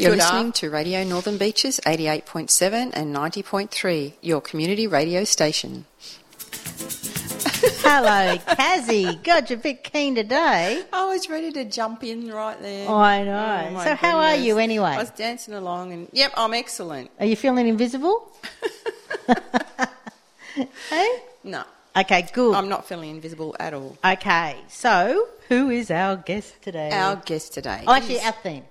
You're Good listening to Radio Northern Beaches 88.7 and 90.3, your community radio station. Hello, Kazzy. God, you're a bit keen today. I was ready to jump in right there. Oh, I know. Oh, my so, how are you anyway? I was dancing along and, yep, I'm excellent. Are you feeling invisible? hey? No, Okay, good. I'm not feeling invisible at all. okay, so who is our guest today? Our guest today. oh, actually, is- our theme.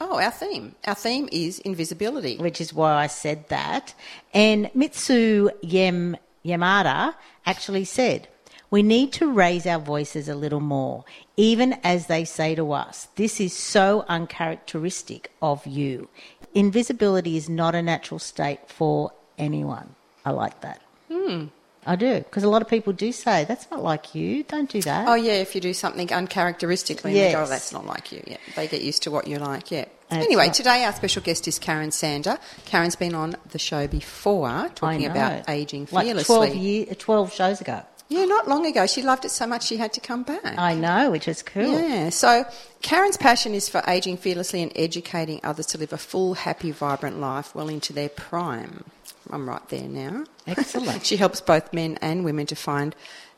Oh, our theme. Our theme is invisibility. which is why I said that. And Mitsu Yem, Yamada actually said, we need to raise our voices a little more, even as they say to us, this is so uncharacteristic of you. Invisibility is not a natural state for anyone. I like that. Hmm. I do, because a lot of people do say, that's not like you, don't do that. Oh yeah, if you do something uncharacteristically, and they go, oh, "That's not like you." Yeah, they get used to what you like. Yeah. That's anyway, right. today our special guest is Karen Sander. Karen's been on the show before, talking about aging fearlessly. like 12, year, 12 shows ago. Yeah, not long ago. She loved it so much she had to come back. I know, which is cool. Yeah, so Karen's passion is for aging fearlessly and educating others to live a full, happy, vibrant life well into their prime. I'm right there now. Excellent. she helps both men and women to find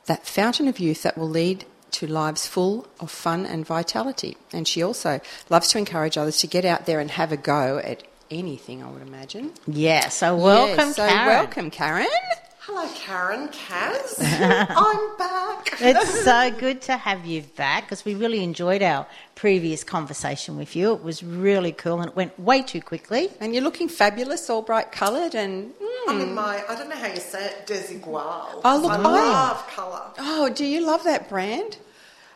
that fountain of youth that will lead to lives full of fun and vitality. And she also loves to encourage others to get out there and have a go at anything, I would imagine. Yeah, so welcome, Yeah, so Karen. welcome, Karen. Hello, Karen, Kaz. I'm back. It's so good to have you back because we really enjoyed our previous conversation with you. It was really cool and it went way too quickly. And you're looking fabulous, all bright coloured and mm, I'm in my, I don't know how you say it, desigual. Oh, look, I I- love colour. Oh, do you love that brand?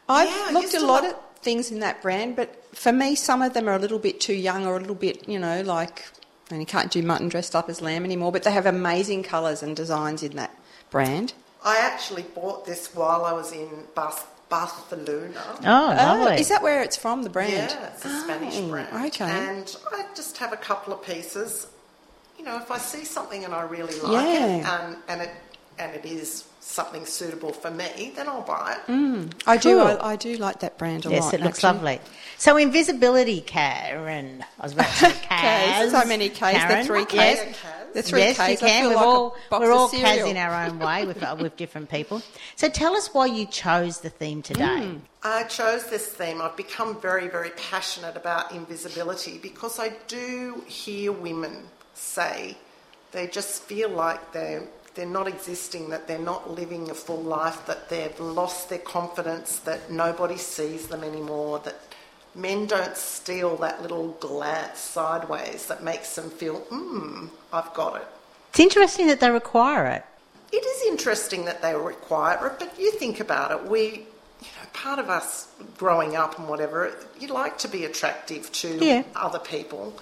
I've Yeah, looked a lot love- of things in that brand, but for me, some of them are a little bit too young or a little bit, you know, like, and you can't do mutton dressed up as lamb anymore, but they have amazing colours and designs in that brand. I actually bought this while I was in Bas- Barcelona. Oh, lovely. Uh, is that where it's from, the brand? Yeah, it's a Spanish Oh, brand. okay. And I just have a couple of pieces. You know, if I see something and I really like Yeah. it, and, and it and it is something suitable for me, then I'll buy it. Mm. I do. Cool. I, I do like that brand a yes, lot. it looks actually. lovely. So, invisibility, Karen. I was about to say Kaz. So many K's, Karen. the three K's. Yes. The three yes, K's. you I can. feel We're like all, a we're all Kaz in our own way with, uh, with different people. So, tell us why you chose the theme today. Mm. I chose this theme. I've become very, very passionate about invisibility because I do hear women say they just feel like they're they're not existing, that they're not living a full life, that they've lost their confidence, that nobody sees them anymore, that men don't steal that little glance sideways that makes them feel, hmm, I've got it. It's interesting that they require it. It is interesting that they require it, but you think about it. We, you know, part of us growing up and whatever, you like to be attractive to Yeah. other people.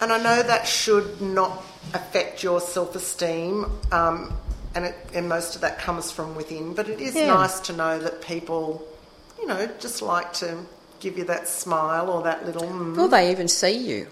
And I know that should not affect your self esteem, um, and, it, and most of that comes from within, but it is Yeah. nice to know that people, you know, just like to give you that smile or that little. Mm, Well, they even see you.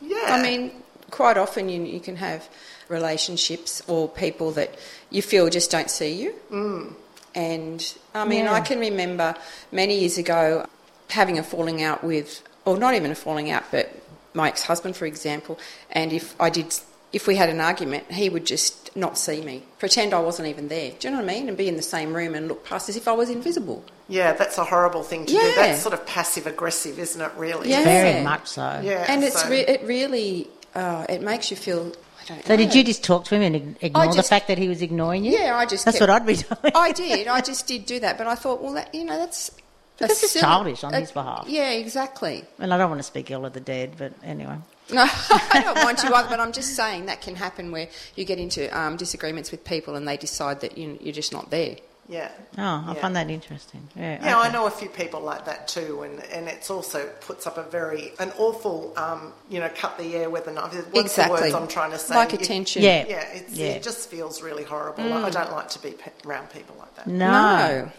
yeah. I mean, quite often you, you can have relationships or people that you feel just don't see you. Mm. And I mean, Yeah. I can remember many years ago having a falling out with, or not even a falling out, but my ex husband, for example. And if I did, if we had an argument, he would just not see me, pretend I wasn't even there. Do you know what I mean? And be in the same room and look past as if I was invisible. yeah, that's a horrible thing to do. That's sort of passive aggressive, isn't it, really? Yeah. Very much so. Yeah. and it's so- re- it really, uh, it makes you feel. I don't know. So, know. did you just talk to him and ig- ignore the fact that he was ignoring you? Yeah, I just That's kept- what I'd be doing. I did. I just did do that, but I thought, well, that you know, that's a Because it's childish on a- his behalf. Yeah, exactly. And I don't want to speak ill of the dead, but anyway. No, I don't want to either, but I'm just saying that can happen where you get into um, disagreements with people and they decide that you, you're just not there. Yeah. Oh, I Yeah. find that interesting. Yeah, Yeah, I know a few people like that too, and, and it's also puts up a very an awful, um, you know, cut the air with a knife. What's exactly. the words I'm trying to say? Like You- attention. Yeah. Yeah, it's, Yeah. it just feels really horrible. I don't like to be pe- around people like that. No. No.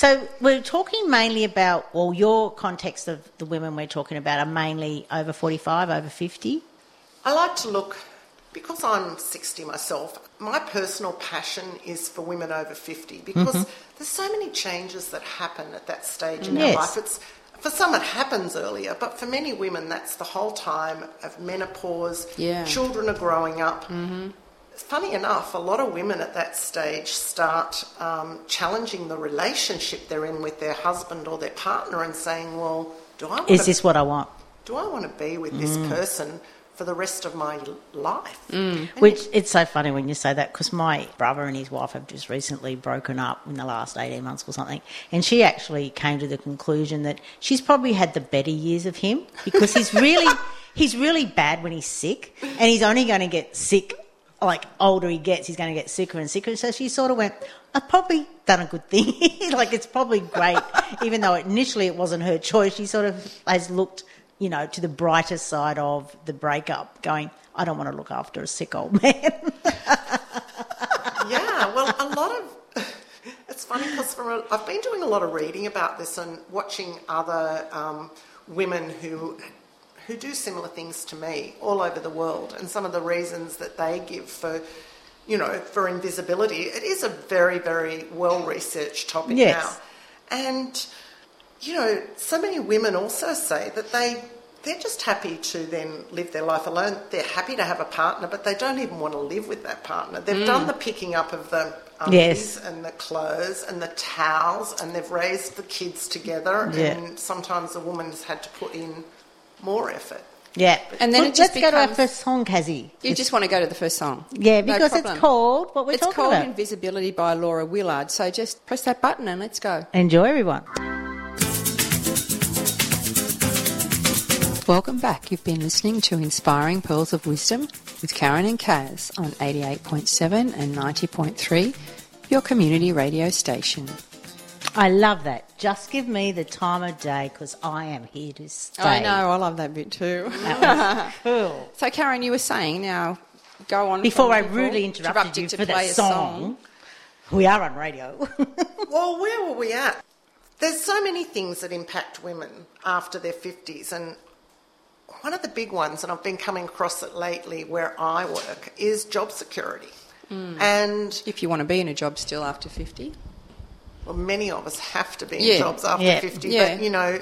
So we're talking mainly about, well, your context of the women we're talking about are mainly over 45, over 50. I like to look, because I'm 60 myself, my personal passion is for women over 50 because there's so many changes that happen at that stage in Yes. our life. It's, for some, it happens earlier, but for many women, that's the whole time of menopause. Yeah. Children are growing up. Mm-hmm. Funny enough, a lot of women at that stage start um, challenging the relationship they're in with their husband or their partner and saying, well, do I want Is to this what I want? do I want to be with this person for the rest of my life? And Which it's so funny when you say that because my brother and his wife have just recently broken up in the last 18 months or something. And she actually came to the conclusion that she's probably had the better years of him because he's really, he's really bad when he's sick and he's only going to get sick like older he gets, he's going to get sicker and sicker. So she sort of went, I've probably done a good thing. like it's probably great, even though initially it wasn't her choice. She sort of has looked, you know, to the brighter side of the breakup, going, I don't want to look after a sick old man. yeah, well, a lot of it's funny because I've been doing a lot of reading about this and watching other um, women who who do similar things to me all over the world, and some of the reasons that they give for. You know, for invisibility, it is a very, very well researched topic Yes. now. And you know, so many women also say that they they're just happy to then live their life alone. They're happy to have a partner, but they don't even want to live with that partner. They've mm. done the picking up of the Yes. and the clothes and the towels, and they've raised the kids together. Yeah. And sometimes the woman's had to put in more effort. yeah. And then Well, it just let's go to our first song, Kazzy. You just want to go to the first song. Yeah, No because it's called what we're It's talking called about. Invisibility by Laura Willard. So just press that button and let's go. Enjoy, everyone. Welcome back. You've been listening to Inspiring Pearls of Wisdom with Karen and Kaz on 88.7 and 90.3, your community radio station. I love that. Just give me the time of day because I am here to stay. I know, I love that bit too. That was cool. So, Karen, you were saying now, go on. Before I Paul, rudely interrupted you to for play that a song, we are on radio. Well, where were we at? There's so many things that impact women after their 50s, and one of the big ones, and I've been coming across it lately where I work, is job security. Hmm. And If you want to be in a job still after 50. Well, many of us have to be in Yeah. jobs after Yeah. 50, Yeah. but you know,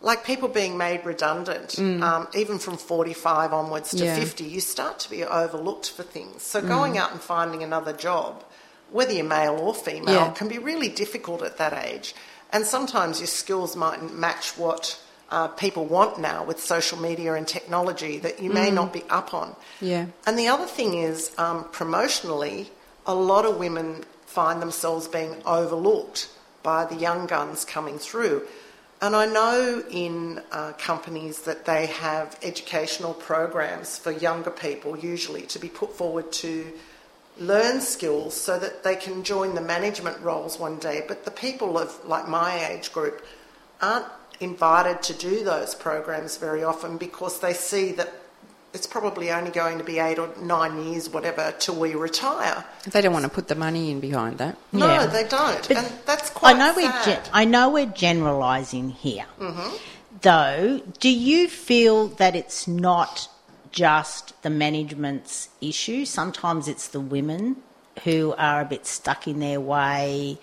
like people being made redundant, um, even from 45 onwards to Mm. Yeah. 50, you start to be overlooked for things. So going out and finding another job, whether you're male or female, can be really difficult at that age. And sometimes your skills mightn't match what uh, people want now with social media and technology that you may not be up on. Mm. Yeah. And the other thing is, um, promotionally, a lot of women find themselves being overlooked by the young guns coming through. And I know in uh, companies that they have educational programs for younger people, usually, to be put forward to learn skills so that they can join the management roles one day. But the people of like my age group aren't invited to do those programs very often because they see that it's probably only going to be eight or nine years, whatever, till we retire. They don't want to put the money in behind that. No, Yeah. they don't, But and that's quite I quite know we're sad. gen- I know we're generalising here. Mm-hmm. Though, do you feel that it's not just the management's issue? Sometimes it's the women who are a bit stuck in their way,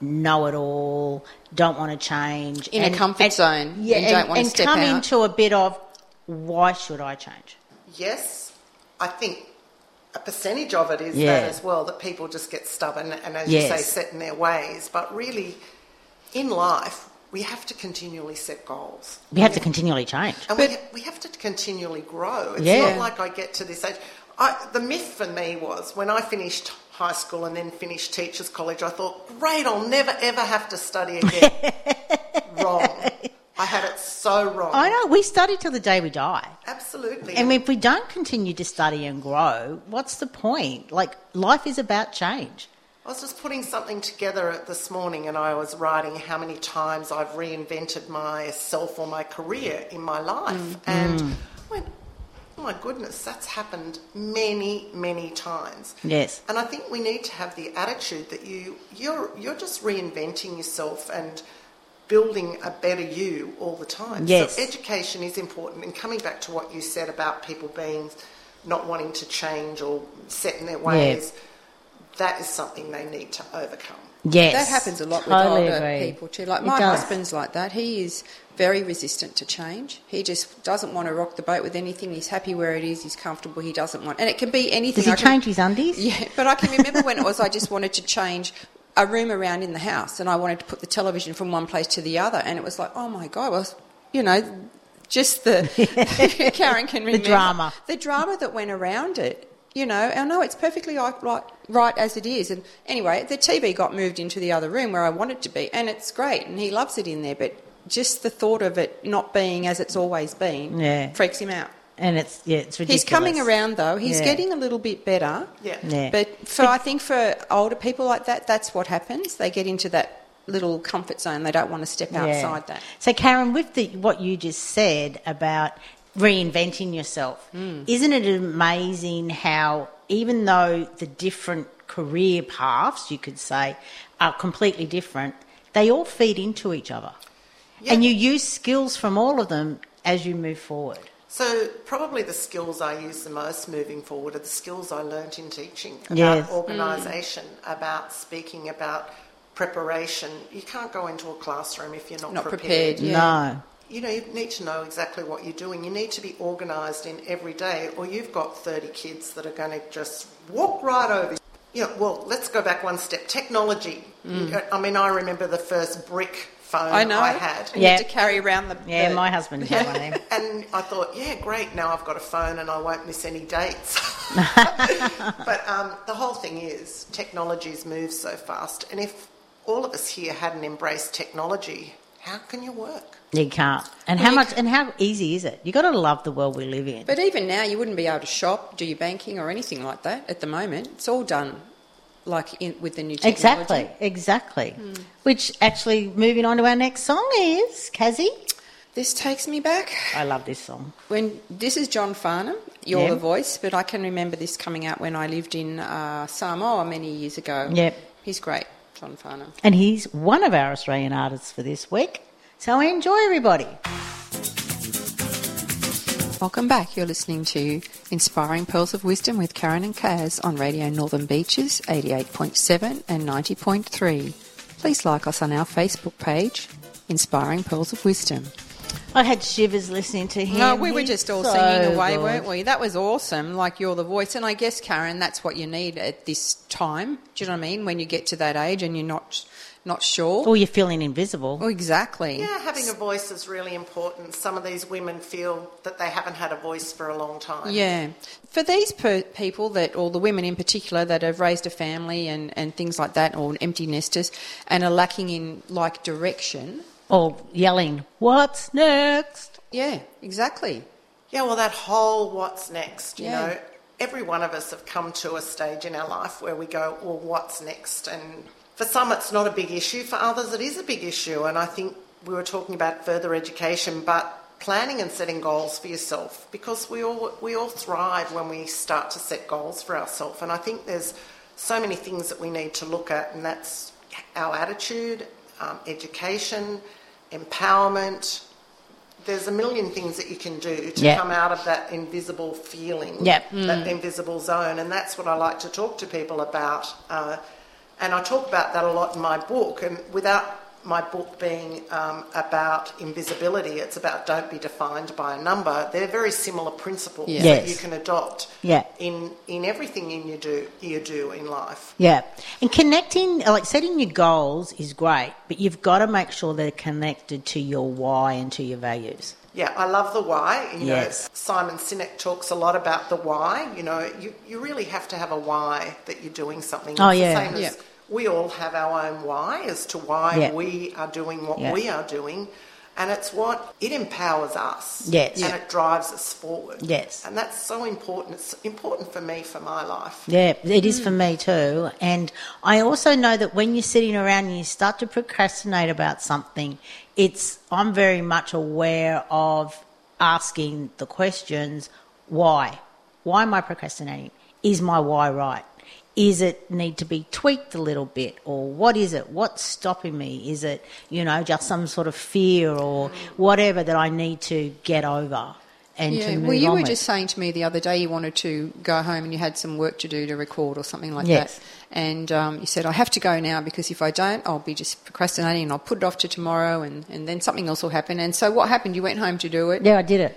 know it all, don't want to change, In a comfort zone and don't wanna and step come out. into a bit of why should I change? Yes, I think a percentage of it is Yeah. that as well, that people just get stubborn and, as you say, set in their ways. But really, in life, we have to continually set goals. We have to continually change. And we, we have to continually grow. It's Yeah. not like I get to this age. I, the myth for me was when I finished high school and then finished teachers college, I thought, great, I'll never ever have to study again. wrong. I had it so wrong. I know, we study till the day we die. Absolutely. And if we don't continue to study and grow, what's the point? Like, life is about change. I was just putting something together this morning and I was writing how many times I've reinvented myself or my career in my life. Mm. And I went, oh my goodness, that's happened many, many times. Yes. And I think we need to have the attitude that you you're you're just reinventing yourself and building a better you all the time. Yes. So education is important. And coming back to what you said about people being not wanting to change or set in their ways, that is something they need to overcome. Yes. That happens a lot Totally with older agree. people too. Like It my does. husband's like that. He is very resistant to change. He just doesn't want to rock the boat with anything. He's happy where it is. He's comfortable. He doesn't want, and it can be anything. Does he I can- change his undies? Yeah, but I can remember when it was I just wanted to change a room around in the house, and I wanted to put the television from one place to the other, and it was like, oh my god, well, you know, just the Karen can remember the drama. the drama that went around it. You know, I know it's perfectly right, right, right as it is. And anyway, the TV got moved into the other room where I want it to be, and it's great, and he loves it in there. But just the thought of it not being as it's always been Yeah. freaks him out. And it's yeah, it's ridiculous. He's coming around though. He's Yeah. getting a little bit better. Yeah. Yeah. But for I think for older people like that, that's what happens. They get into that little comfort zone. They don't want to step Yeah. outside that. So, Karen, with the, what you just said about reinventing yourself, Hmm. isn't it amazing how, even though the different career paths, you could say, are completely different, they all feed into each other? Yeah. And you use skills from all of them as you move forward. So probably the skills I use the most moving forward are the skills I learnt in teaching about Yes. Mm. organisation, about speaking, about preparation. You can't go into a classroom if you're not, Not prepared, Yeah. No. You know, you need to know exactly what you're doing. You need to be organised in every day, or you've got 30 kids that are going to just walk right over. you. You know, well, let's go back one step. Technology. Mm. I mean, I remember the first brick phone. I know. I had. And Yeah. You have to carry around the. Yeah, the- my husband had one of them. And I thought, yeah, great, now I've got a phone and I won't miss any dates. but um, the whole thing is, technologies move so fast. And if all of us here hadn't embraced technology, how can you work? You can't. And Well, how much? ca- And how easy is it? You've got to love the world we live in. But even now, you wouldn't be able to shop, do your banking, or anything like that at the moment. It's all done like in, with the new technology. Exactly, exactly. Which actually, moving on to our next song is Kazzy. This takes me back. I love this song. When this is John Farnham, you're Yeah. the voice, but I can remember this coming out when I lived in uh, Samoa many years ago. Yep. he's great, John Farnham. And he's one of our Australian artists for this week. So enjoy, everybody. Welcome back. You're listening to Inspiring Pearls of Wisdom with Karen and Kaz on Radio Northern Beaches 88.7 and 90.3. Please like us on our Facebook page, Inspiring Pearls of Wisdom. I had shivers listening to him. No, we were just all so singing away, good. weren't we? That was awesome. Like you're the voice, and I guess Karen, that's what you need at this time. Do you know what I mean? When you get to that age and you're not not sure. Or you're feeling invisible. Oh, exactly. Yeah, having a voice is really important. Some of these women feel that they haven't had a voice for a long time. Yeah. For these per- people that, or the women in particular, that have raised a family and, and things like that, or empty nesters, and are lacking in like direction. Or yelling, What's next? Yeah, exactly. Yeah, well, that whole what's next, you Yeah. know, every one of us have come to a stage in our life where we go, well, what's next? And for some, it's not a big issue. For others, it is a big issue. And I think we were talking about further education, but planning and setting goals for yourself because we all we all thrive when we start to set goals for ourselves. And I think there's so many things that we need to look at, and that's our attitude, um, education, empowerment. There's a million things that you can do to Yeah. come out of that invisible feeling, Yep. that invisible zone, and that's what I like to talk to people about. Uh, and I talk about that a lot in my book. And without my book being um, about invisibility, it's about don't be defined by a number. They're very similar principles Yeah. that you can adopt Yeah. in in everything in you do you do in life. Yeah. And connecting, like setting your goals is great, but you've got to make sure they're connected to your why and to your values. Yeah, I love the why. You Yes. know, Simon Sinek talks a lot about the why. You know, you, you really have to have a why that you're doing something. Oh, It's the yeah. same as Yeah. We all have our own why as to why Yeah. we are doing what Yeah. we are doing. And it's what it empowers us. Yes. And Yeah. it drives us forward. Yes. And that's so important. It's important for me for my life. Yeah, it is for mm. me too. And I also know that when you're sitting around and you start to procrastinate about something, it's I'm very much aware of asking the questions, why? Why am I procrastinating? Is my why right? Is it need to be tweaked a little bit or what is it? What's stopping me? Is it, you know, just some sort of fear or whatever that I need to get over and to Yeah, move well, you were with? just saying to me the other day you wanted to go home and you had some work to do to record or something like Yes. that. And um, you said, I have to go now because if I don't, I'll be just procrastinating and I'll put it off to tomorrow and, and then something else will happen. And so what happened? You went home to do it? Yeah, I did it.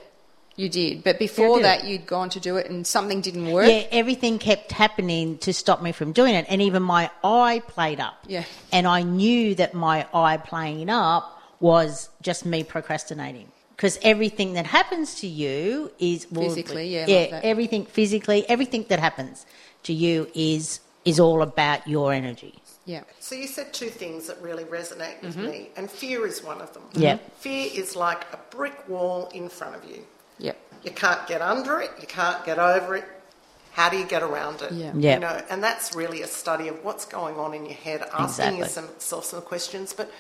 You did. But before did that, you'd gone to do it and something didn't work? Yeah, everything kept happening to stop me from doing it. And even my eye played up. Yeah. And I knew that my eye playing up was just me procrastinating. Because everything that happens to you is well, Physically, yeah, yeah, like that. everything physically, everything that happens to you is is all about your energy. Yeah. So you said two things that really resonate with mm-hmm. me, and fear is one of them. Yeah. Fear is like a brick wall in front of you. Yep. You can't get under it, you can't get over it. How do you get around it? Yeah. Yeah. You know, and that's really a study of what's going on in your head, asking Exactly. yourself some questions. But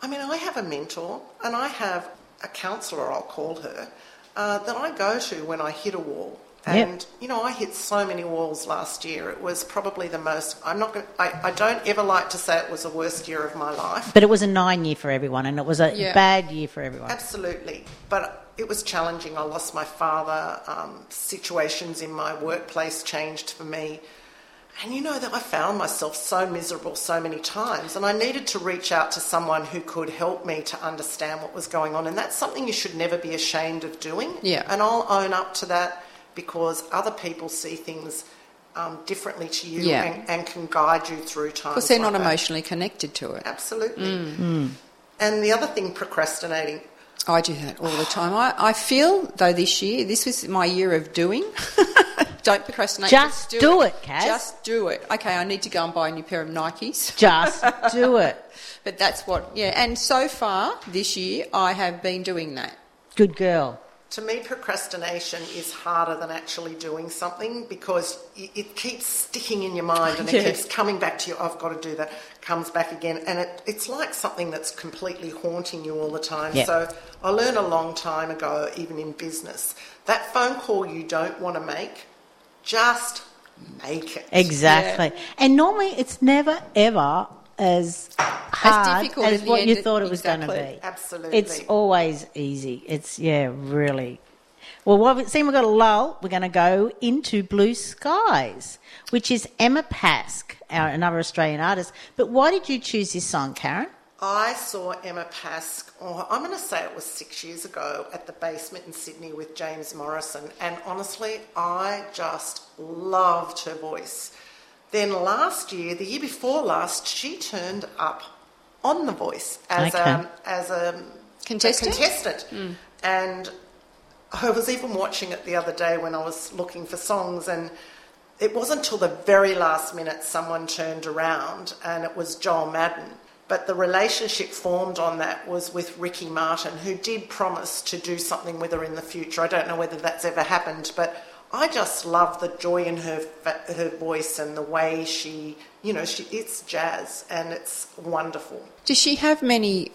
I mean, I have a mentor and I have a counsellor, I'll call her, uh, that I go to when I hit a wall. Yep. And you know, I hit so many walls last year. It was probably the most. I'm not going. I, I don't ever like to say it was the worst year of my life. But it was a nine year for everyone, and it was a Yeah. bad year for everyone. Absolutely, but it was challenging. I lost my father. Um, situations in my workplace changed for me, and you know that I found myself so miserable so many times, and I needed to reach out to someone who could help me to understand what was going on, and that's something you should never be ashamed of doing. Yeah. and I'll own up to that because other people see things. Um, differently to you Yeah. and, and can guide you through times. Because they're like not that. emotionally connected to it. Absolutely. Mm. And the other thing, procrastinating. I do that all the time. I, I feel, though, this year, this was my year of doing. Don't procrastinate. Just do it, Kaz. Just do it. Okay, I need to go and buy a new pair of Nikes. Just do it. But that's what, yeah. And so far this year, I have been doing that. Good girl. To me, procrastination is harder than actually doing something because it, it keeps sticking in your mind and it Yeah. keeps coming back to you. I've got to do that. Comes back again, and it, it's like something that's completely haunting you all the time. Yeah. So I learned a long time ago, even in business, that phone call you don't want to make, just make it. Exactly. And normally it's never ever as hard difficult as the what you thought it was going to be. Absolutely. It's always easy. It's yeah, really. Well, what we seem we've got a lull. We're going to go into Blue Skies, which is Emma Pask, our, another Australian artist. But why did you choose this song, Karen? I saw Emma Pask, oh, I'm going to say it was six years ago, at the basement in Sydney with James Morrison, and honestly, I just loved her voice. Then last year, the year before last, she turned up on The Voice as Okay. a as um, a Contestant? a contestant, hmm. and I was even watching it the other day when I was looking for songs, and it wasn't until the very last minute someone turned around, and it was Joel Madden. But the relationship formed on that was with Ricky Martin, who did promise to do something with her in the future. I don't know whether that's ever happened, but I just love the joy in her her voice and the way she, you know, she it's jazz and it's wonderful. Does she have many?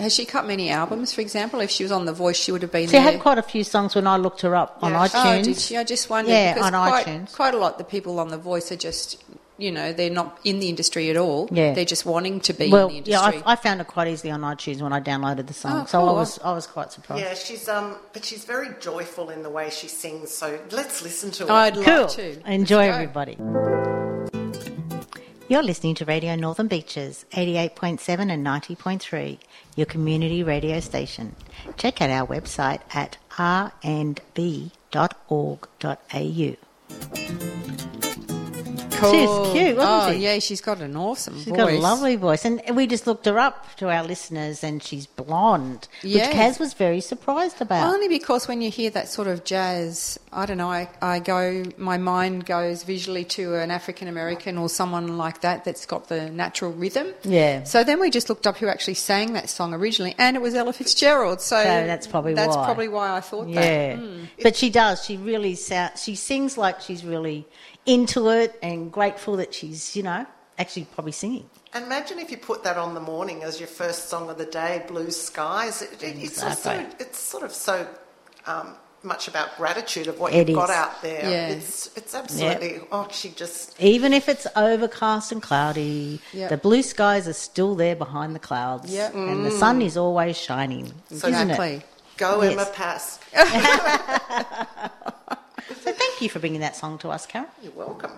Has she cut many albums, for example? If she was on The Voice, she would have been She there. had quite a few songs when I looked her up on iTunes. Oh, did she? I just wondered. Yeah, because on quite, iTunes. Quite a lot the people on The Voice are just, you know, they're not in the industry at all. Yeah. They're just wanting to be well, in the yeah, industry. I, I found it quite easily on iTunes when I downloaded the song, Oh, so I was I was quite surprised. Yeah, she's um, but she's very joyful in the way she sings. So let's listen to it. I'd Cool. love to. Enjoy, Let's go. everybody. You're listening to Radio Northern Beaches, 88.7 and 90.3, your community radio station. Check out our website at rnb.org.au. Cool. cute, wasn't oh, she? yeah, she's got an awesome She's voice. got a lovely voice, and we just looked her up to our listeners, and she's blonde, Yeah. which Kaz was very surprised about. Only because when you hear that sort of jazz, I don't know, I, I go, my mind goes visually to an African American or someone like that that's got the natural rhythm. Yeah. So then we just looked up who actually sang that song originally, and it was Ella Fitzgerald. So, So that's probably that's why. probably why I thought Yeah, that. Hmm. but she does. She really sounds. She sings like she's really into it and grateful that she's, you know, actually probably singing. Imagine if you put that on the morning as your first song of the day, Blue Skies. It, it, it's, just so, it's sort of so um, much about gratitude of what It you've got out there. Yeah. It's, it's absolutely, oh, she just, Even if it's overcast and cloudy, Yep. the blue skies are still there behind the clouds, Yep. and the sun is always shining. isn't it? Exactly. go Yes. Emma Pask. Thank you for bringing that song to us, Karen. You're welcome.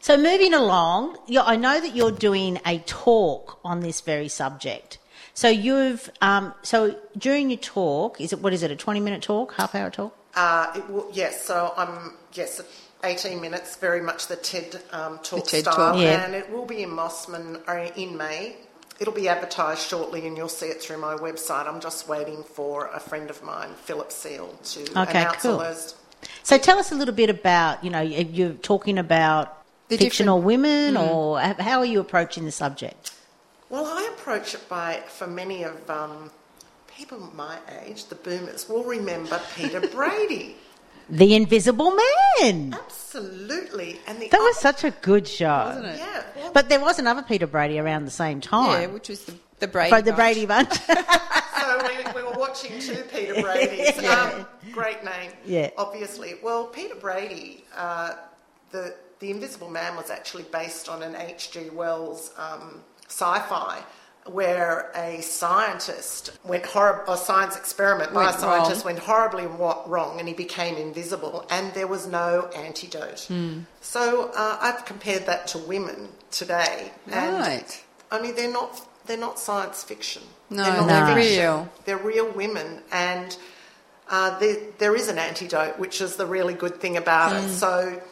So moving along, I know that you're doing a talk on this very subject. So you've um, so during your talk, is it what is it a twenty minute talk, half hour talk? Uh, it will, yes, so I'm, yes, 18 minutes, very much the TED um, talk TED style. talk. Yeah. And it will be in Mosman uh, in May. It'll be advertised shortly and you'll see it through my website. I'm just waiting for a friend of mine, Philip Seal, to Okay, announce cool. all those. So tell us a little bit about you know you- you're talking about The fictional women, Mm. or how are you approaching the subject? Well, I approach it by, for many of um, people my age, the boomers, will remember Peter Brady. The Invisible Man. Absolutely. And the That was such a good show. Wasn't it? Yeah. Well, But there was another Peter Brady around the same time. Yeah, which was the, the Brady. By the Bunch. Brady Bunch. so we, we were watching two Peter Brady's. Um, great name. Yeah. Obviously. Well, Peter Brady, uh, the the Invisible Man was actually based on an H.G. Wells um, sci-fi. Where a scientist went horrible, a science experiment by Went a scientist wrong. went horribly wrong, and he became invisible, and there was no antidote. Hmm. So uh, I've compared that to women today, and Right. only they're not they're not science fiction. No, they're not they're fiction. real. They're real women, and uh, there, there is an antidote, which is the really good thing about Mm. it. So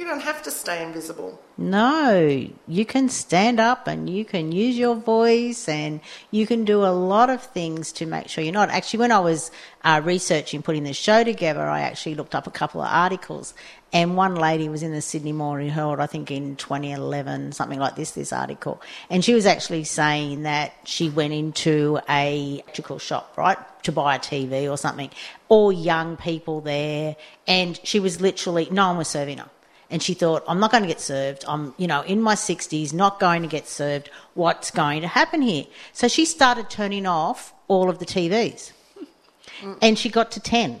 you don't have to stay invisible. No, you can stand up and you can use your voice and you can do a lot of things to make sure you're not. Actually, when I was uh, researching putting this show together, I actually looked up a couple of articles. And one lady was in the Sydney Morning Herald, I think in 2011, something like this, this article. And she was actually saying that she went into a electrical shop, right, to buy a TV or something. All young people there. And she was literally, no one was serving her and she thought, I'm not going to get served. I'm, you know, in my 60s, not going to get served. What's going to happen here? So she started turning off all of the TVs. And she got to 10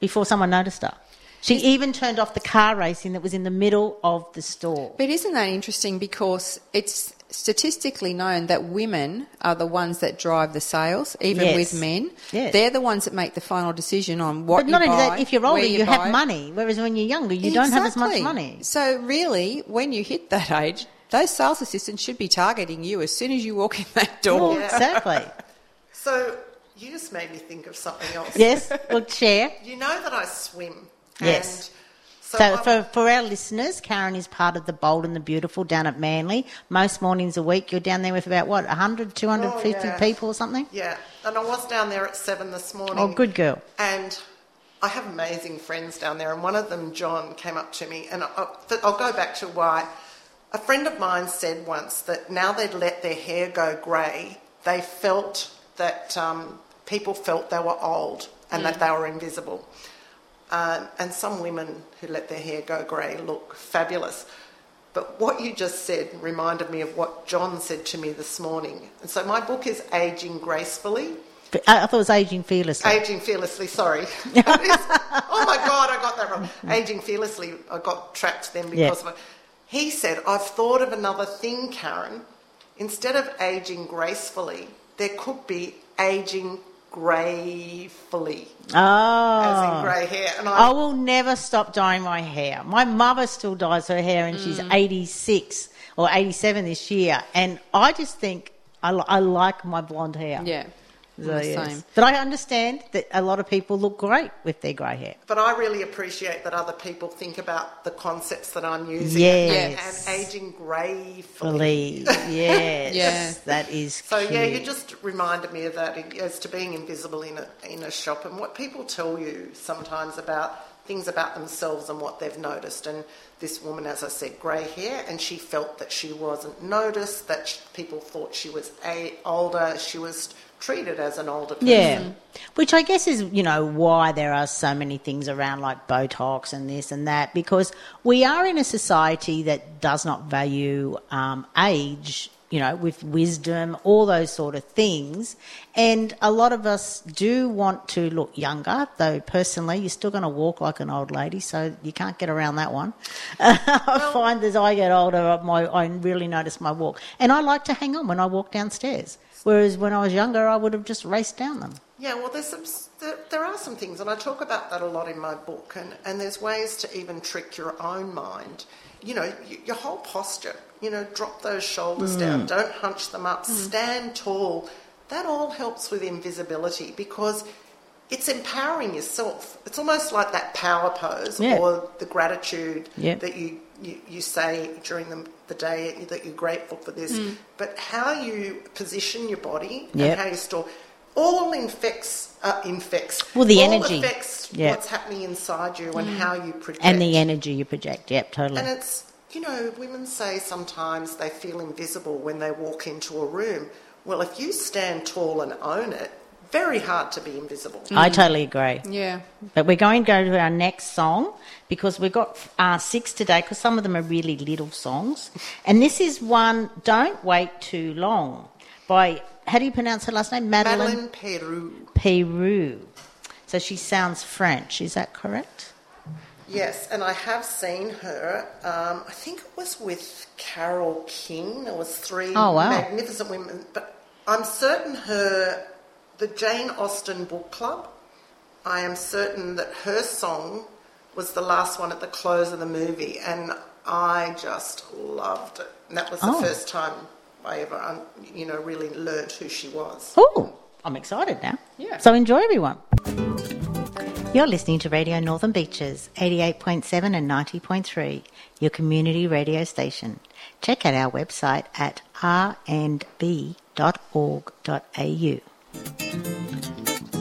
before someone noticed her. She even turned off the car racing that was in the middle of the store. But isn't that interesting? Because it's statistically known that women are the ones that drive the sales, even Yes. with men. Yes. They're the ones that make the final decision on what But not you only buy, that, if you're older, where you, have it. money, whereas when you're younger, you don't have as much money. So really, when you hit that age, those sales assistants should be targeting you as soon as you walk in that door. Well, exactly. So you just made me think of something else. yes, well, share. You know that I swim. Yes. So, So, for, for our listeners, Karen is part of the Bold and the Beautiful down at Manly. Most mornings a week, you're down there with about, what, 100, 250 Oh, yeah. people or something? yeah, and I was down there at seven this morning. Oh, good girl. And I have amazing friends down there, and one of them, John, came up to me, and I, I'll go back to why. A friend of mine said once that now they'd let their hair go grey, they felt that um, people felt they were old and that they were invisible. Um, and some women who let their hair go grey look fabulous. But what you just said reminded me of what John said to me this morning. And so my book is Aging Gracefully. I thought it was aging fearlessly. Aging fearlessly, sorry. oh my God, I got that wrong. Aging fearlessly, I got trapped then Yeah. because of it. He said, I've thought of another thing, Karen. Instead of aging gracefully, there could be aging greyfully, as in oh. grey hair. And I I, will never stop dyeing my hair. My mother still dyes her hair and she's Mm. 86 or 87 this year. And I just think I, I like my blonde hair. Yeah. So, yes. same. But I understand that a lot of people look great with their grey hair. But I really appreciate that other people think about the concepts that I'm using Yes. and, and aging gracefully. Believe, yes, Yeah. that is. So yeah, cute. you just reminded me of that as to being invisible in a in a shop and what people tell you sometimes about things about themselves and what they've noticed. And this woman, as I said, grey hair, and she felt that she wasn't noticed, that sh people thought she was a older, she was treated as an older person. Yeah, which I guess is you know why there are so many things around like Botox and this and that because we are in a society that does not value um, age. You know, with wisdom, all those sort of things, and a lot of us do want to look younger. Though personally, you're still going to walk like an old lady, so you can't get around that one. I find as I get older, my I really notice my walk, and I like to hang on when I walk downstairs. Whereas when I was younger, I would have just raced down them. Yeah, well, there's some, there, there are some things, and I talk about that a lot in my book, and, and there's ways to even trick your own mind. You know, your whole posture, you know, drop those shoulders down, mm. don't hunch them up, mm. stand tall. That all helps with invisibility because it's empowering yourself. It's almost like that power pose Yeah. or the gratitude Yeah. that you, you, you say during the, the day that you're grateful for this. But how you position your body Yep. and how you store all infects uh, infects Well, the all energy. affects Yeah. what's happening inside you and how you project And the energy you project, yep, totally. and it's you know women say sometimes they feel invisible when they walk into a room well if you stand tall and own it very hard to be invisible I totally agree. Yeah. But we're going to go to our next song because we've got uh, six today because some of them are really little songs. And this is one, Don't Wait Too Long, by, how do you pronounce her last name? Madeleine, Madeleine Peyroux Peyroux. So she sounds French, is that correct? yes and I have seen her um, I think it was with Carole King there was three Oh, wow. magnificent women but I'm certain her the Jane Austen book club I am certain that her song was the last one at the close of the movie, and I just loved it. And that was the Oh. first time I ever, um, you know, really learnt who she was. Oh, I'm excited now. Yeah. So enjoy, everyone. You're listening to Radio Northern Beaches, 88.7 and 90.3, your community radio station. Check out our website at rnb.org.au.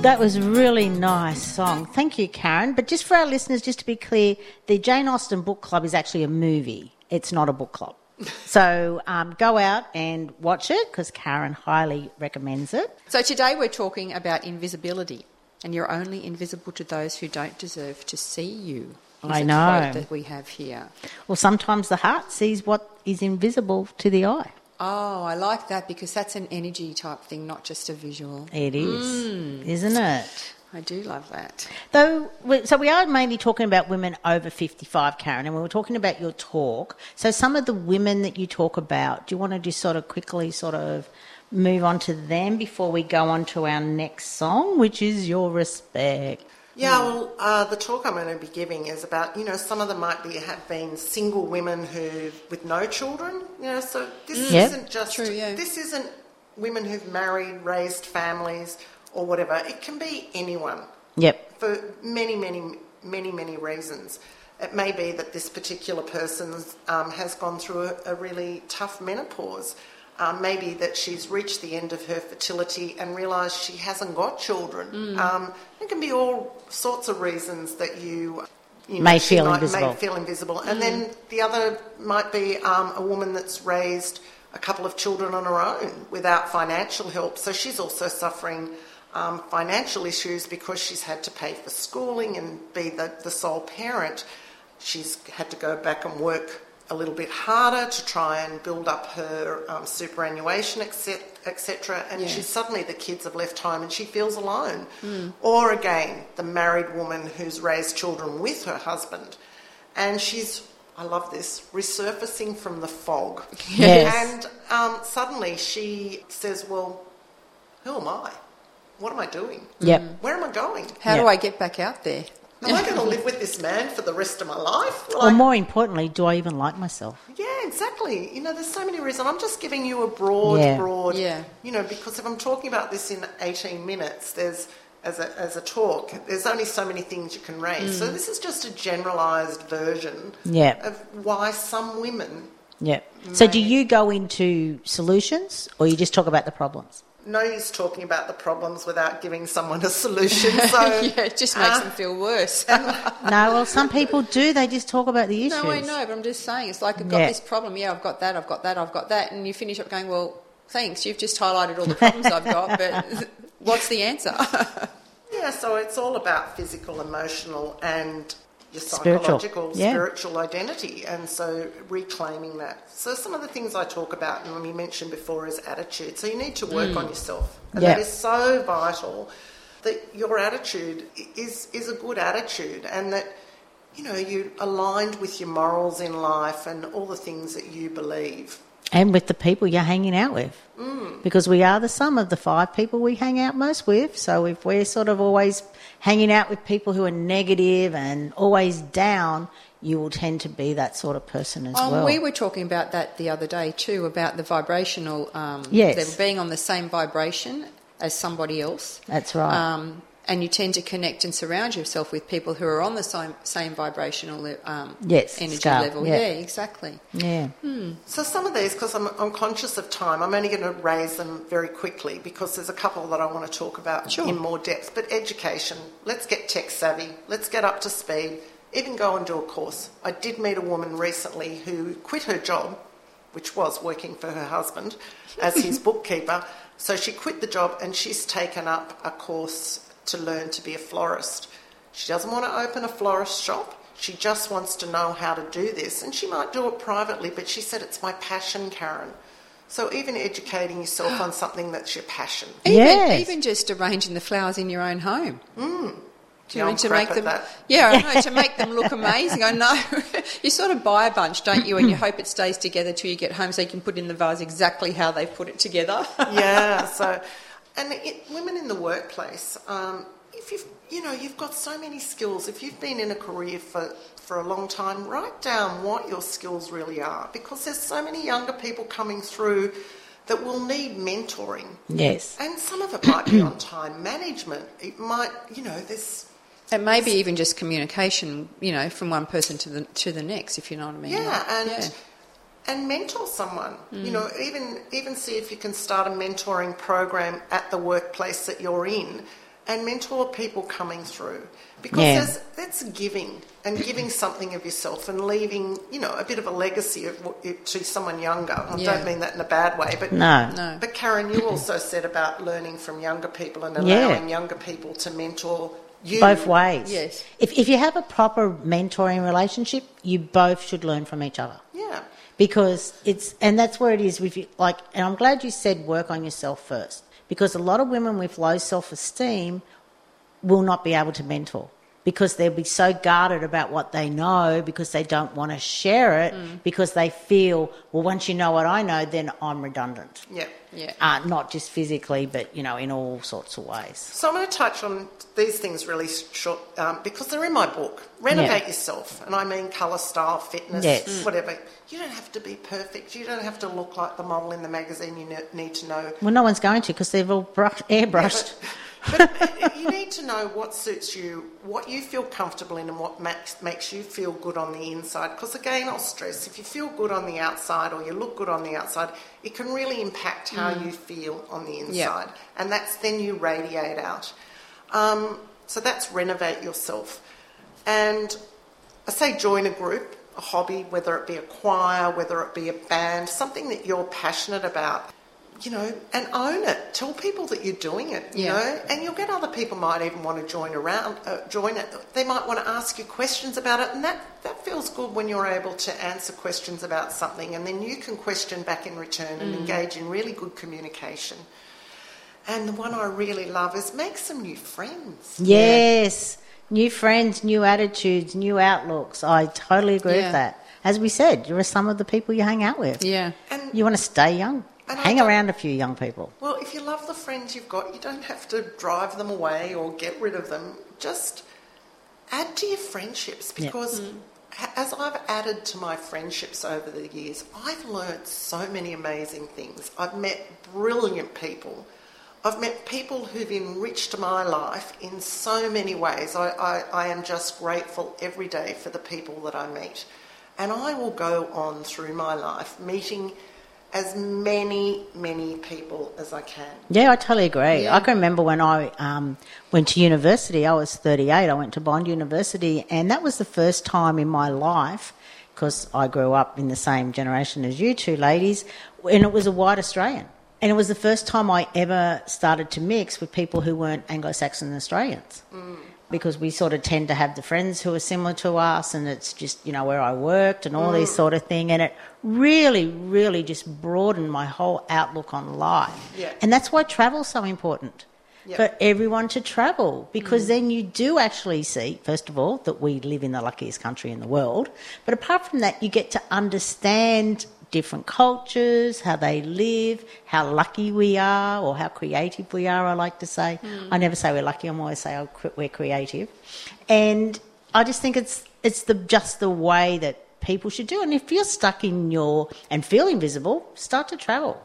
That was a really nice song. Thank you, Karen. But just for our listeners, just to be clear, the Jane Austen Book Club is actually a movie. It's not a book club. So um, go out and watch it because Karen highly recommends it. So today we're talking about invisibility, and you're only invisible to those who don't deserve to see you. I know. that we have here. Well, sometimes the heart sees what is invisible to the eye. Oh, I like that because that's an energy type thing, not just a visual. It is, hmm. isn't it? I do love that. Though, so we are mainly talking about women over 55, Karen, and we were talking about your talk. So some of the women that you talk about, do you want to just sort of quickly sort of move on to them before we go on to our next song, which is Your Respect? Yeah, well, uh, the talk I'm going to be giving is about, you know, some of them might be have been single women who with no children, you know, so this Yep. isn't just True, yeah. this isn't women who've married, raised families, or whatever. It can be anyone. Yep. for many, many, many, many reasons. It may be that this particular person um, has gone through a, a really tough menopause. Um, maybe that she's reached the end of her fertility and realised she hasn't got children. Um, it can be all sorts of reasons that you, you May she feel might- invisible. May feel invisible. And then the other might be um, a woman that's raised a couple of children on her own without financial help. So she's also suffering um, financial issues because she's had to pay for schooling and be the, the sole parent. She's had to go back and work a little bit harder to try and build up her um, superannuation, etc. And Yeah. she's suddenly the kids have left home and she feels alone. Or again, the married woman who's raised children with her husband, and she's I love this resurfacing from the fog. Yes. And um, suddenly she says, "Well, who am I? What am I doing? Yep. Where am I going?" How do I get back out there? Am I going to live with this man for the rest of my life? or Like, more importantly, do I even like myself? yeah, exactly. You know, there's so many reasons. I'm just giving you a broad, Yeah. broad, Yeah. you know, because if I'm talking about this in 18 minutes, there's, as a, as a talk, there's only so many things you can raise. So mm. this is just a generalised version Yeah. of why some women Yeah. So do you go into solutions or you just talk about the problems? No use talking about the problems without giving someone a solution. So yeah, it just makes uh, them feel worse. No, well, some people do. They just talk about the issues. No, I know, but I'm just saying, it's like I've got Yeah. this problem. Yeah, I've got that. I've got that. I've got that, and you finish up going, well, thanks. You've just highlighted all the problems I've got, but what's the answer? Yeah, so it's all about physical, emotional, and your Spiritual, psychological, yeah. spiritual identity, and so reclaiming that. So some of the things I talk about, and we mentioned before, is attitude. So you need to work on mm. yourself, and Yeah. that is so vital. That your attitude is is a good attitude, and that you know you aligned with your morals in life and all the things that you believe. And with the people you're hanging out with. Mm. Because we are the sum of the five people we hang out most with. So if we're sort of always hanging out with people who are negative and always down, you will tend to be that sort of person as Um, well. We were talking about that the other day too, about the vibrational, um, Yes. being on the same vibration as somebody else. That's right. Um, and you tend to connect and surround yourself with people who are on the same, same vibrational um, Yes, energy scale, level. yeah. exactly. yeah. So some of these, because I'm, I'm conscious of time, I'm only going to raise them very quickly because there's a couple that I want to talk about Sure. in more depth. But education, let's get tech savvy, let's get up to speed, even go and do a course. I did meet a woman recently who quit her job, which was working for her husband as his bookkeeper. So she quit the job and she's taken up a course to learn to be a florist. She doesn't want to open a florist shop. She just wants to know how to do this. And she might do it privately, but she said, It's my passion, Karen. So even educating yourself on something that's your passion. Even, Yes. even just arranging the flowers in your own home. Mm. Yeah, I'm crap at that. yeah, I know, to make them look amazing. I know. you sort of buy a bunch, don't you? And you hope it stays together till you get home, so you can put in the vase exactly how they've put it together. yeah. So, and it, women in the workplace, um, if you've you know you've got so many skills. If you've been in a career for for a long time, write down what your skills really are because there's so many younger people coming through that will need mentoring. Yes. And some of it might be on time management. It might, you know, there's and maybe even just communication, you know, from one person to the to the next, if you know what I mean. Yeah, and Yeah. And mentor someone. Mm. You know, even even see if you can start a mentoring program at the workplace that you're in, and mentor people coming through because Yeah. that's giving and giving something of yourself and leaving you know a bit of a legacy of to someone younger. I Yeah. don't mean that in a bad way, but No. No. But Karen, you also said about learning from younger people and Yeah. allowing younger people to mentor you Both ways. Yes. If, if you have a proper mentoring relationship, you both should learn from each other. Yeah. Because it's and that's where it is with you like and i'm glad you said work on yourself first because a lot of women with low self-esteem will not be able to mentor because they'll be so guarded about what they know because they don't want to share it because they feel well once you know what i know then i'm redundant Yeah. Yeah. uh, not just physically but you know in all sorts of ways So I'm going to touch on these things really short um, because they're in my book. Renovate Yeah. yourself, and I mean colour, style, fitness, Yes. Mm. whatever. You don't have to be perfect. You don't have to look like the model in the magazine. You ne- need to know. well no one's going to because they've all brush, airbrushed But, but uh, uh, you need to know what suits you, what you feel comfortable in, and what makes, makes you feel good on the inside. Because again, I'll stress if you feel good on the outside or you look good on the outside, it can really impact how mm. you feel on the inside, and that's then you radiate out. Um, so that's renovate yourself, and I say join a group, a hobby, whether it be a choir, whether it be a band, something that you're passionate about, you know, and own it. Tell people that you're doing it, you Yeah. know, and you'll get other people might even want to join around, uh, join it. They might want to ask you questions about it, and that that feels good when you're able to answer questions about something, and then you can question back in return and engage in really good communication. And the one I really love is make some new friends. Yes. New friends, new attitudes, new outlooks. I totally agree Yeah. with that. As we said, you're some of the people you hang out with. Yeah. And You want to stay young. And Hang around a few young people. Well, if you love the friends you've got, you don't have to drive them away or get rid of them. Just add to your friendships because mm. ha- as I've added to my friendships over the years, I've learnt so many amazing things. I've met brilliant people. I've met people who've enriched my life in so many ways. I, I, I am just grateful every day for the people that I meet. And I will go on through my life meeting as many, many people as I can. Yeah, I totally agree. Yeah. I can remember when I um, went to university, I was 38, I went to Bond University, and that was the first time in my life, because I grew up in the same generation as you two ladies, and it was a white Australian. And it was the first time I ever started to mix with people who weren't Anglo Saxon Australians. Because we sort of tend to have the friends who are similar to us, and it's just, you know, where I worked and all these mm. sort of thing. And it really, really just broadened my whole outlook on life. Yeah. And that's why travel's so important Yep. for everyone to travel because mm. then you do actually see, first of all, that we live in the luckiest country in the world. But apart from that, you get to understand different cultures, how they live, how lucky we are, or how creative we are, I like to say. I hmm. never say we're lucky, I'm always say oh, we're creative. And I just think it's, it's the, just the way that people should do. And if you're stuck in your, and feel invisible, start to travel.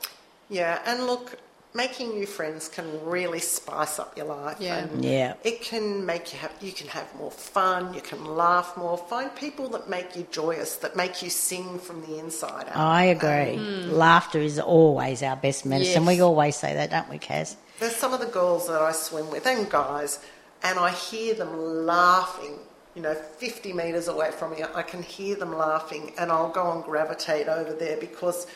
Yeah, and look, making new friends can really spice up your life. Yeah. and Yeah. It can make you have you can have more fun, you can laugh more, find people that make you joyous, that make you sing from the inside out. I agree. Um, hmm. Laughter is always our best medicine. Yes. We always say that, don't we, Kaz? There's some of the girls that I swim with and guys, and I hear them laughing. You know, 50 metres away from me, I can hear them laughing, and I'll go and gravitate over there because,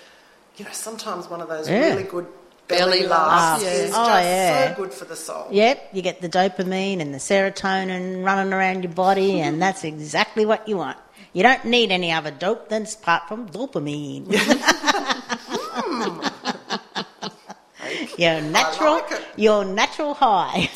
you know, sometimes one of those Yeah. really good belly, Belly laughs laughs, yeah. is Oh, just yeah. so good for the soul. Yep, you get the dopamine and the serotonin running around your body, and that's exactly what you want. You don't need any other dope than apart from dopamine. Hmm. your natural, like it. your natural high,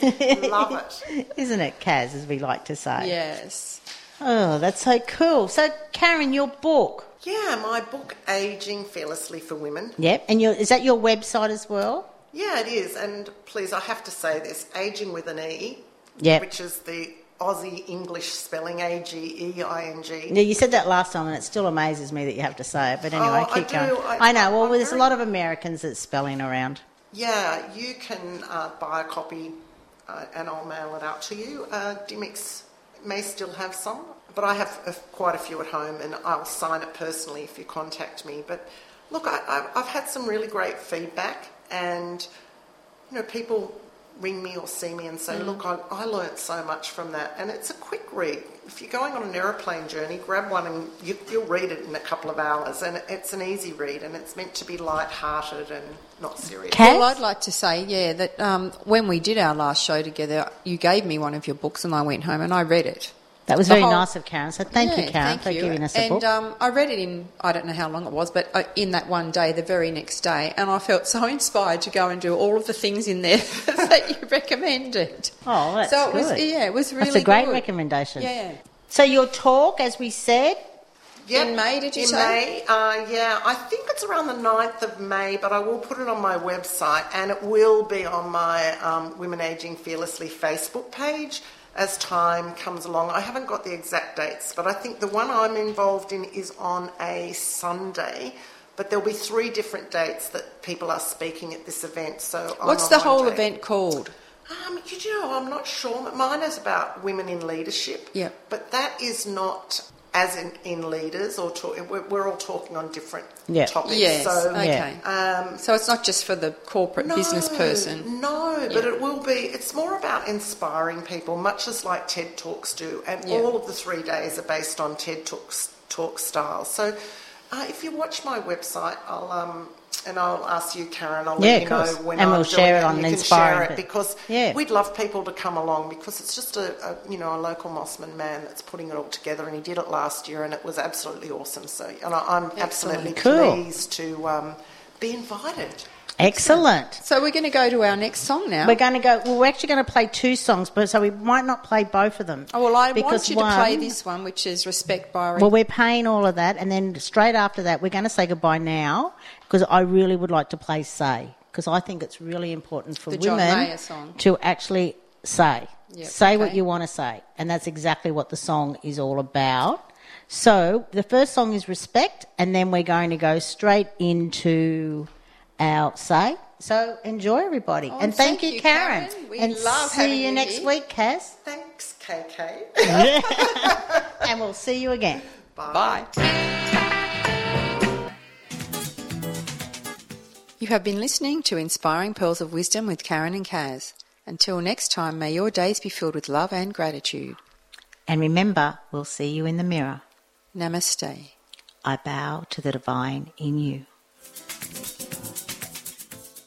Love it. isn't it, Kaz? As we like to say. Yes. Oh, that's so cool. So, Karen, your book. Yeah, my book, Ageing Fearlessly for Women. Yep, and your, is that your website as well? Yeah, it is. And please, I have to say this aging with an E, Yep. which is the Aussie English spelling A G E I N G. Yeah, you said that last time, and it still amazes me that you have to say it. But anyway, Oh, I keep do. going. I- I, know. Well, I'm there's a lot of Americans that's spelling around. Yeah, you can uh, buy a copy uh, and I'll mail it out to you. Uh, Dymocks may still have some, but I have uh, quite a few at home and I'll sign it personally if you contact me. But look, I, I've had some really great feedback and, you know, people ring me or see me and say, look, I, I learnt so much from that. And it's a quick read. If you're going on an aeroplane journey, grab one and you, you'll read it in a couple of hours. And it's an easy read and it's meant to be light-hearted and not serious. Kaz? Well, I'd like to say, yeah, that um, when we did our last show together, you gave me one of your books and I went home and I read it. That was very whole- nice of Karen. So thank you, Karen, thank for you. giving us a and, book. um, I read it in, I don't know how long it was, but uh, in that one day, the very next day, and I felt so inspired to go and do all of the things in there that you recommended. oh, that's so it was, good. yeah, it was really That's a great good. recommendation. Yeah. So your talk, as we said, Yep. In May, did you in say? May, uh, yeah. I think it's around the 9th of May, but I will put it on my website and it will be on my um, Women Ageing Fearlessly Facebook page as time comes along. I haven't got the exact dates, but I think the one I'm involved in is on a Sunday. But there'll be three different dates that people are speaking at this event. So What's the whole day. event called? Um, you know, I'm not sure. Mine is about women in leadership. Yeah. But that is not as in, in leaders or talk, we're, we're all talking on different Yeah. topics. Yes, So, okay. um, So it's not just for the corporate no, business person. No, but it will be. It's more about inspiring people, much as like TED Talks do, and Yeah. all of the three days are based on TED Talks talk style. So, uh, if you watch my website, I'll um, and I'll ask you, Karen. I'll Yeah, let you know when And I'm we'll share it and on you can share it because Yeah. we'd love people to come along because it's just a, a you know a local Mosman man that's putting it all together, and he did it last year, and it was absolutely awesome. So, and I, I'm absolutely Cool. pleased to um, be invited. Excellent. So we're going to go to our next song now. We're going to go. Well, we're actually going to play two songs, but so we might not play both of them. oh, well, I because want you to play this one, which is Respect Byron. Well, we're paying all of that, and then straight after that, we're going to say goodbye now because I really would like to play "Say" because I think it's really important for The women to actually say. Yep, say what you want to say. And that's exactly what the song is all about. So the first song is respect, and then we're going to go straight into our say. So enjoy, everybody. Oh, and thank, thank you, you, Karen. Karen. We and love see having you you next here. week, Kaz. Thanks, KK. and we'll see you again. Bye. You have been listening to Inspiring Pearls of Wisdom with Karen and Kaz. Until next time, may your days be filled with love and gratitude. And remember, we'll see you in the mirror. Namaste. I bow to the divine in you.